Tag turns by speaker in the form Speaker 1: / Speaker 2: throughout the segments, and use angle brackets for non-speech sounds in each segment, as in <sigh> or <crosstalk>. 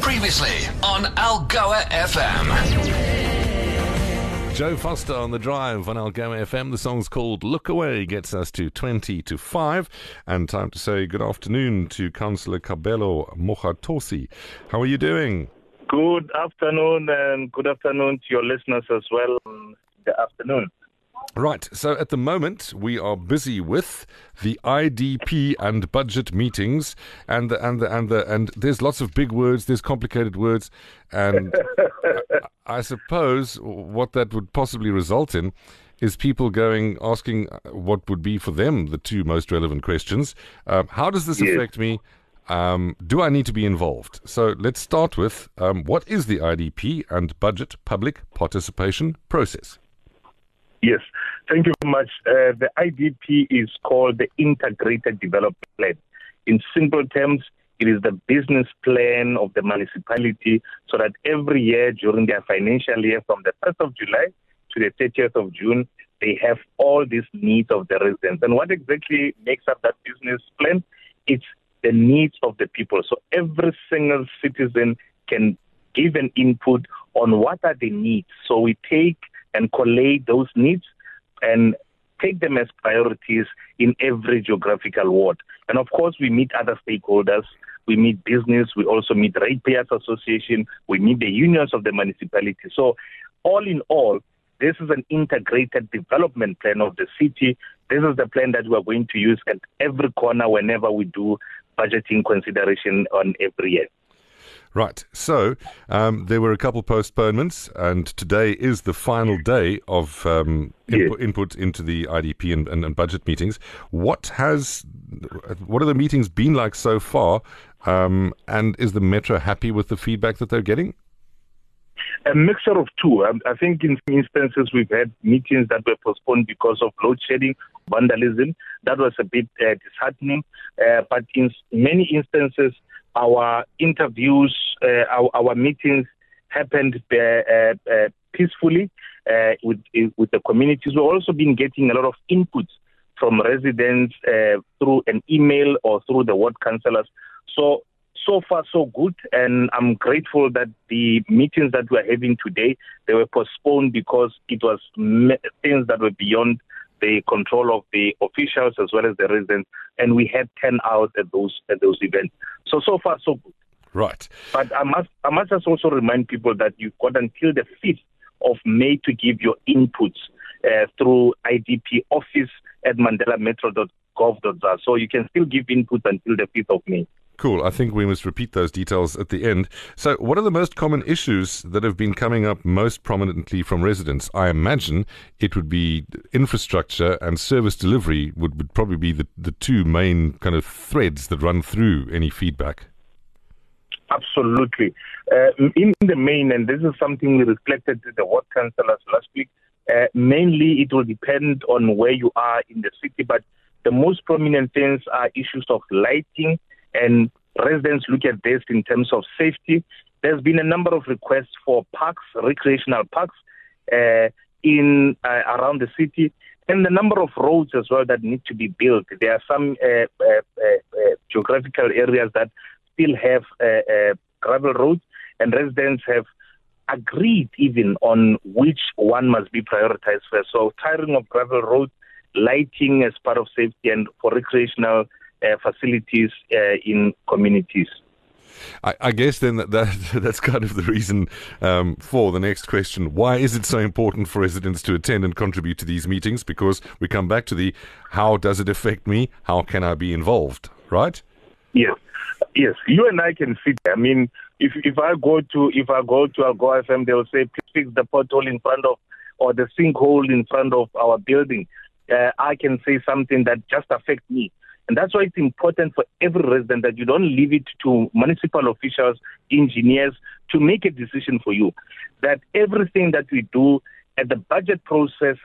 Speaker 1: Previously on Algoa FM.
Speaker 2: Joe Foster on the drive on Algoa FM. The song's called Look Away, gets us to 20 to 5. And time to say good afternoon to Councillor Kabelo Mogatosi. How are you doing?
Speaker 3: Good afternoon, and good afternoon to your listeners as well. Good afternoon.
Speaker 2: Right. So at the moment, we are busy with the IDP and budget meetings, and the, and the, and the, and there's lots of big words, there's complicated words, and <laughs> I, I suppose what that would possibly result in is people going asking what would be for them the two most relevant questions. Um, how does this
Speaker 3: Yes.
Speaker 2: affect me? Um, do I need to be involved? So let's start with um, what is the IDP and budget public participation process?
Speaker 3: Yes, thank you very much. Uh, the IDP is called the Integrated Development Plan. In simple terms, it is the business plan of the municipality so that every year during their financial year from the 1st of July to the 30th of June, they have all these needs of the residents. And what exactly makes up that business plan? It's the needs of the people. So every single citizen can give an input on what are the needs. So we take and collate those needs and take them as priorities in every geographical ward. And of course, we meet other stakeholders. We meet business. We also meet ratepayers association. We meet the unions of the municipality. So, all in all, this is an integrated development plan of the city. This is the plan that we are going to use at every corner whenever we do budgeting consideration on every year.
Speaker 2: Right. So um, there were a couple postponements, and today is the final day of um, input, input into the IDP and, and, and budget meetings. What has, what are the meetings been like so far? Um, and is the Metro happy with the feedback that they're getting?
Speaker 3: A mixture of two. Um, I think in instances we've had meetings that were postponed because of load shedding, vandalism. That was a bit uh, disheartening. Uh, but in many instances, our interviews, uh, our, our meetings happened uh, uh, uh, peacefully with with the communities. We've also been getting a lot of inputs from residents through an email or through the ward councillors. So so far so good and i'm grateful that the meetings that we're having today they were postponed because it was me- things that were beyond the control of the officials as well as the residents and we had 10 hours at those at those events. So so far so good.
Speaker 2: Right.
Speaker 3: but i must i must just also remind people that you've got until the 5th of may to give your inputs uh, through idp office at mandelametro.gov.za so you can still give inputs until the 5th of may
Speaker 2: Cool. I think we must repeat those details at the end. So, what are the most common issues that have been coming up most prominently from residents? I imagine it would be infrastructure and service delivery would, would probably be the, the two main kind of threads that run through any feedback.
Speaker 3: Absolutely. Uh, in the main, and this is something we reflected to the ward councillors last week, uh, mainly it will depend on where you are in the city, but the most prominent things are issues of lighting, and residents look at this in terms of safety. There's been a number of requests for parks, recreational parks, uh, in uh, around the city, and the number of roads as well that need to be built. There are some uh, uh, uh, uh, geographical areas that still have gravel roads, and residents have agreed even on which one must be prioritized first. So, tiring of gravel roads, lighting as part of safety, and for recreational facilities uh, in communities.
Speaker 2: I, I guess then that, that <laughs> that's kind of the reason um, for the next question. Why is it so important for residents to attend and contribute to these meetings? Because we come back to the how does it affect me? How can I be involved? Right?
Speaker 3: Yes, yes. You and I can sit. I mean, if if I go to if I go to Algoa FM, they will say please fix the pothole in front of or the sinkhole in front of our building. Uh, I can say something that just affects me. And that's why it's important for every resident that you don't leave it to municipal officials, engineers to make a decision for you. That everything that we do at the budget process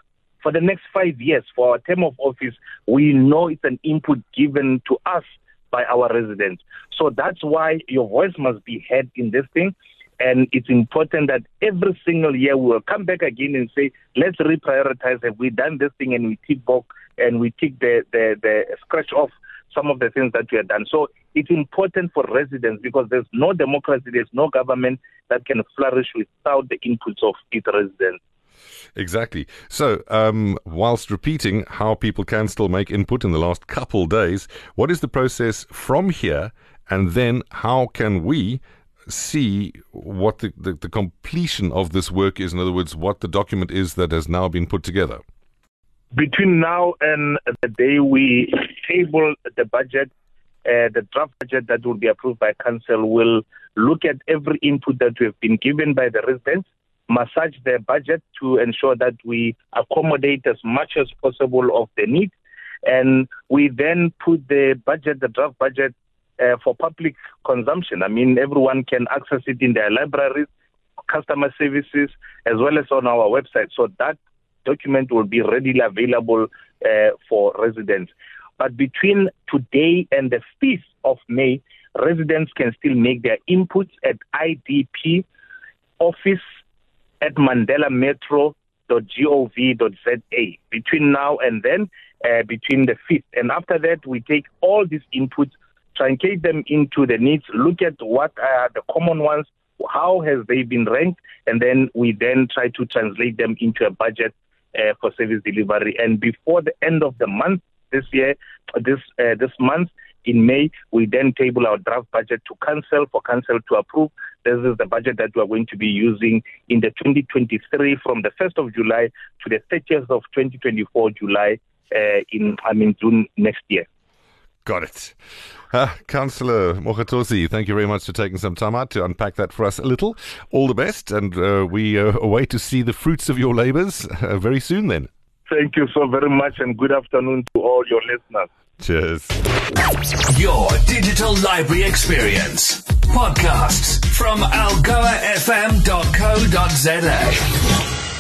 Speaker 3: for the next five years, for our term of office, we know it's an input given to us by our residents. So that's why your voice must be heard in this thing. And it's important that every single year we will come back again and say, let's reprioritize. Have we done this thing? And we tick box and we tick the, the, the scratch off some of the things that we have done. So it's important for residents because there's no democracy, there's no government that can flourish without the inputs of its residents.
Speaker 2: Exactly. So, um, whilst repeating how people can still make input in the last couple days, what is the process from here? And then how can we see what the, the, the completion of this work is? In other words, what the document is that has now been put together?
Speaker 3: Between now and the day we table the budget, uh, the draft budget that will be approved by council will look at every input that we have been given by the residents massage their budget to ensure that we accommodate as much as possible of the need. And we then put the budget, the draft budget, uh, for public consumption. I mean, everyone can access it in their libraries, customer services, as well as on our website. So that document will be readily available uh, for residents. But between today and the 5th of May, residents can still make their inputs at IDP office at mandelametro.gov.za. Between now and then, uh, between the 5th. And after that, we take all these inputs, truncate them into the needs, look at what are the common ones, how has they been ranked, and then we then try to translate them into a budget uh, for service delivery. And before the end of the month this year, this uh, this month, in May, we then table our draft budget to council for council to approve. This is the budget that we are going to be using in the 2023 from the 1st of July to the 30th of 2024 July uh, in I mean June next year.
Speaker 2: Got it. Uh, Councillor Mogatosi, thank you very much for taking some time out to unpack that for us a little. All the best, and uh, we uh, await to see the fruits of your labours uh, very soon then.
Speaker 3: Thank you so very much, and good afternoon to all your listeners.
Speaker 2: Cheers.
Speaker 1: Your digital library experience. Podcasts from algoafm.co.za.